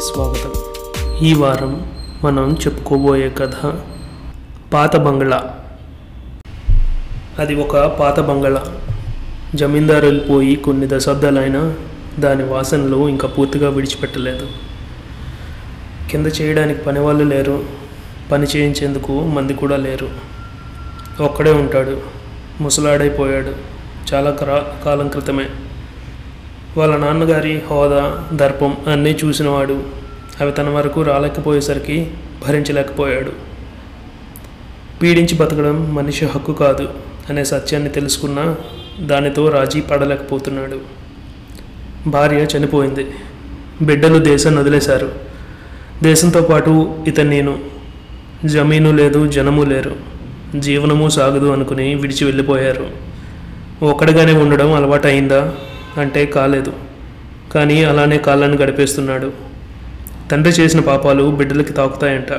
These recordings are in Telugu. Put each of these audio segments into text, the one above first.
స్వాగతం. ఈ వారం మనం చెప్పుకోబోయే కథ పాత బంగ్లా. అది ఒక పాత బంగ్లా. జమీందారు వెళ్ళిపోయి కొన్ని దశాబ్దాలైనా దాని వాసనలు ఇంకా పూర్తిగా విడిచిపెట్టలేదు. కింద చేయడానికి పని వాళ్ళు లేరు. పని చేయించేందుకు మంది కూడా లేరు. ఒక్కడే ఉంటాడు. ముసలాడైపోయాడు. చాలా కరా కాలం క్రితమే. వాళ్ళ నాన్నగారి హోదా దర్పం అన్నీ చూసినవాడు అవి తన వరకు రాలేకపోయేసరికి భరించలేకపోయాడు. పీడించి బతకడం మనిషి హక్కు కాదు అనే సత్యాన్ని తెలుసుకున్న దానితో రాజీ పడలేకపోతున్నాడు. భార్య చనిపోయింది. బిడ్డలు దేశాన్ని వదిలేశారు. దేశంతో పాటు ఇతను నేను. జమీను లేదు జనము లేరు. జీవనము సాగదు అనుకుని విడిచి వెళ్ళిపోయారు. ఒక్కడిగానే ఉండడం అలవాటు అయిందా అంటే కాలేదు. కానీ అలానే కాలాన్ని గడిపేస్తున్నాడు. తండ్రి చేసిన పాపాలు బిడ్డలకి తాకుతాయంట.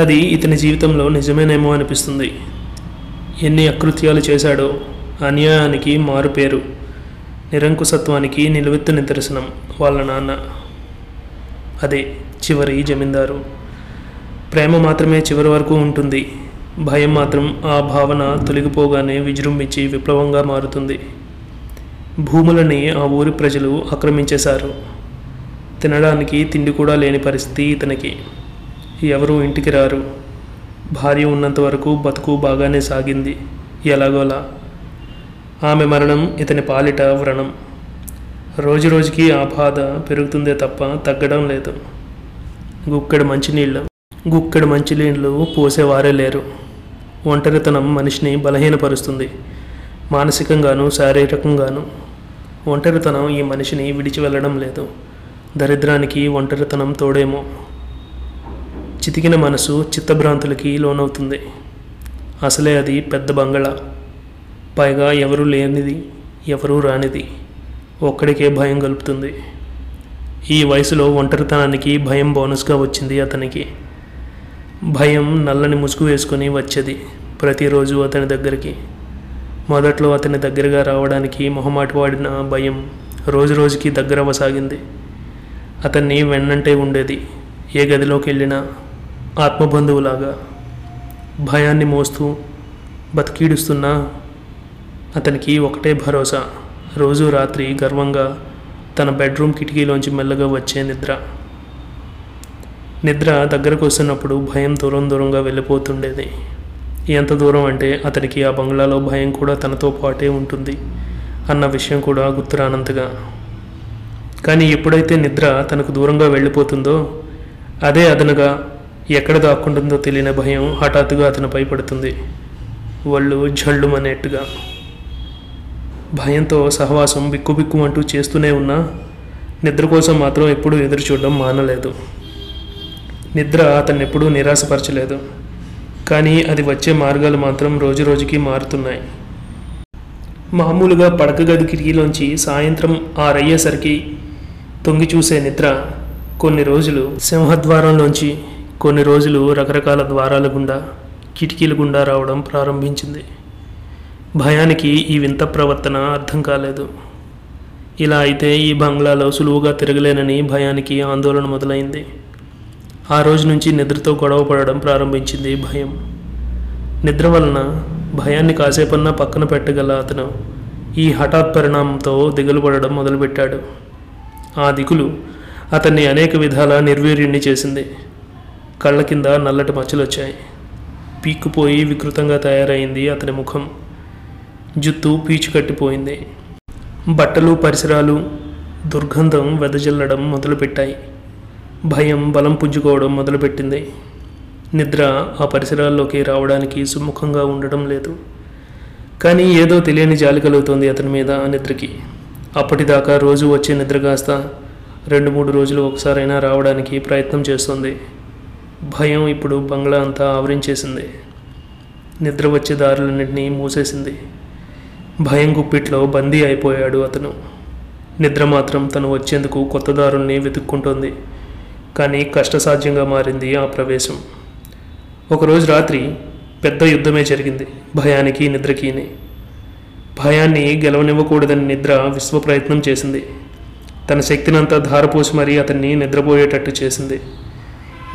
అది ఇతని జీవితంలో నిజమేనేమో అనిపిస్తుంది. ఎన్ని అకృత్యాలు చేశాడో అన్యాయానికి మారుపేరు నిరంకుశత్వానికి నిలువెత్తు నిదర్శనం వాళ్ళ నాన్న. అదే చివరి జమీందారు. ప్రేమ మాత్రమే చివరి వరకు ఉంటుంది. భయం మాత్రం ఆ భావన తొలగిపోగానే విజృంభించి విప్లవంగా మారుతుంది. భూములని ఆ ఊరి ప్రజలు ఆక్రమించేశారు. తినడానికి తిండి కూడా లేని పరిస్థితి ఇతనికి. ఎవరు ఇంటికి రారు. భార్య ఉన్నంత వరకు బతుకు బాగానే సాగింది. ఎలాగోలా. ఆమె మరణం ఇతని పాలిట వ్రణం. రోజు రోజుకి ఆ బాధ పెరుగుతుందే తప్ప తగ్గడం లేదు. గుక్కడి మంచినీళ్ళు. గుక్కడి మంచినీళ్ళు పోసేవారే లేరు. ఒంటరితనం మనిషిని బలహీనపరుస్తుంది. మానసికంగాను శారీరకంగాను ఒంటరితనం ఈ మనిషిని విడిచి వెళ్ళడం లేదు. దరిద్రానికి ఒంటరితనం తోడేమో. చితికిన మనసు చిత్తభ్రాంతులకి లోనవుతుంది. అసలే అది పెద్ద బంగళా. పైగా ఎవరూ లేనిది ఎవరూ రానిది. ఒక్కడికే భయం గలుపుతుంది. ఈ వయసులో ఒంటరితనానికి భయం బోనస్గా వచ్చింది అతనికి. భయం నల్లని ముసుగు వేసుకొని వచ్చేది ప్రతిరోజు అతని దగ్గరికి. మొదట్లో అతని దగ్గరగా రావడానికి మొహమాటివాడిన భయం రోజు రోజుకి దగ్గర అవ్వసాగింది అతన్ని వెన్నంటే ఉండేది ఏ గదిలోకి వెళ్ళినా ఆత్మబంధువులాగా. భయాన్ని మోస్తూ బతికీడుస్తున్నా అతనికి ఒకటే భరోసా రోజు రాత్రి గర్వంగా తన బెడ్రూమ్ కిటికీలోంచి మెల్లగా వచ్చే నిద్ర. నిద్ర దగ్గరకు వస్తున్నప్పుడు భయం దూరం దూరంగా వెళ్ళిపోతుండేది. ఎంత దూరం అంటే అతనికి ఆ బంగ్లాలో భయం కూడా తనతో పాటే ఉంటుంది అన్న విషయం కూడా గుర్తురానంతగా. కానీ ఎప్పుడైతే నిద్ర తనకు దూరంగా వెళ్ళిపోతుందో అదే అదనగా ఎక్కడ దాక్కుంటుందో తెలియని భయం హఠాత్తుగా అతనిపై పడుతుంది వాళ్ళు జల్లుమనేట్టుగా. భయంతో సహవాసం బిక్కుబిక్కుమంటూ చేస్తూనే ఉన్నా నిద్ర కోసం మాత్రం ఎప్పుడూ ఎదురు చూడడం మానలేదు. నిద్ర అతన్ని ఎప్పుడూ నిరాశపరచలేదు. కానీ అది వచ్చే మార్గాలు మాత్రం రోజు రోజుకి మారుతున్నాయి. మామూలుగా పడక గది కిటికీలోంచి సాయంత్రం ఆరయ్యేసరికి తొంగి చూసే నిద్ర కొన్ని రోజులు సింహద్వారంలోంచి కొన్ని రోజులు రకరకాల ద్వారాల గుండా కిటికీల గుండా రావడం ప్రారంభించింది. భయానికి ఈ వింత ప్రవర్తన అర్థం కాలేదు. ఇలా అయితే ఈ బంగ్లాలో సులువుగా తిరగలేనని భయానికి ఆందోళన మొదలైంది. ఆ రోజు నుంచి నిద్రతో గొడవ పడడం ప్రారంభించింది భయం. నిద్ర వలన భయాన్ని కాసేపన్నా పక్కన పెట్టగల అతను ఈ హఠాత్ పరిణామంతో దిగులు పడడం మొదలుపెట్టాడు. ఆ దిగులు అతన్ని అనేక విధాల నిర్వీర్యుణ్ణి చేసింది. కళ్ళ కింద నల్లటి మచ్చలు వచ్చాయి పీక్కుపోయి వికృతంగా తయారైంది అతని ముఖం. జుత్తు పీచు కట్టిపోయింది. బట్టలు పరిసరాలు దుర్గంధం వెదజల్లడం మొదలుపెట్టాయి. భయం బలం పుంజుకోవడం మొదలుపెట్టింది. నిద్ర ఆ పరిసరాల్లోకి రావడానికి సుముఖంగా ఉండడం లేదు. కానీ ఏదో తెలియని జాలి కలుగుతోంది అతని మీద ఆ నిద్రకి. అప్పటిదాకా రోజు వచ్చే నిద్ర కాస్త రెండు మూడు రోజులు ఒకసారైనా రావడానికి ప్రయత్నం చేస్తుంది. భయం ఇప్పుడు బంగ్లా అంతా ఆవరించేసింది. నిద్ర వచ్చే దారులన్నింటినీ మూసేసింది. భయం గుప్పిట్లో బందీ అయిపోయాడు అతను. నిద్ర మాత్రం తను వచ్చేందుకు కొత్త దారుల్ని వెతుక్కుంటోంది. కానీ కష్టసాధ్యంగా మారింది ఆ ప్రవేశం. ఒకరోజు రాత్రి పెద్ద యుద్ధమే జరిగింది భయానికి నిద్రకిని భయాన్ని గెలవనివ్వకూడదని నిద్ర విశ్వ ప్రయత్నం చేసింది. తన శక్తినంతా ధారపోసి మరీ అతన్ని నిద్రపోయేటట్టు చేసింది.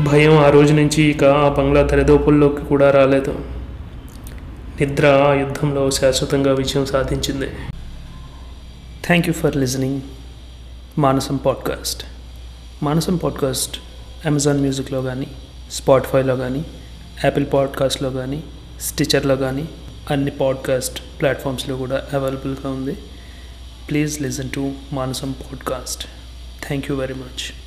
భయం ఆ రోజు నుంచి ఇక ఆ బంగ్లా తెరదోపుల్లోకి కూడా రాలేదు. నిద్ర ఆ యుద్ధంలో శాశ్వతంగా విజయం సాధించింది. Thank you for listening Manasam podcast Manasam podcast Amazon మ్యూజిక్లో కానీ స్పాటిఫైలో కానీ యాపిల్ పాడ్కాస్ట్లో కానీ స్టిచర్లో కానీ అన్ని పాడ్కాస్ట్ ప్లాట్ఫామ్స్లో కూడా అవైలబుల్గా ఉంది. Please listen to Manasam podcast. Thank you very much.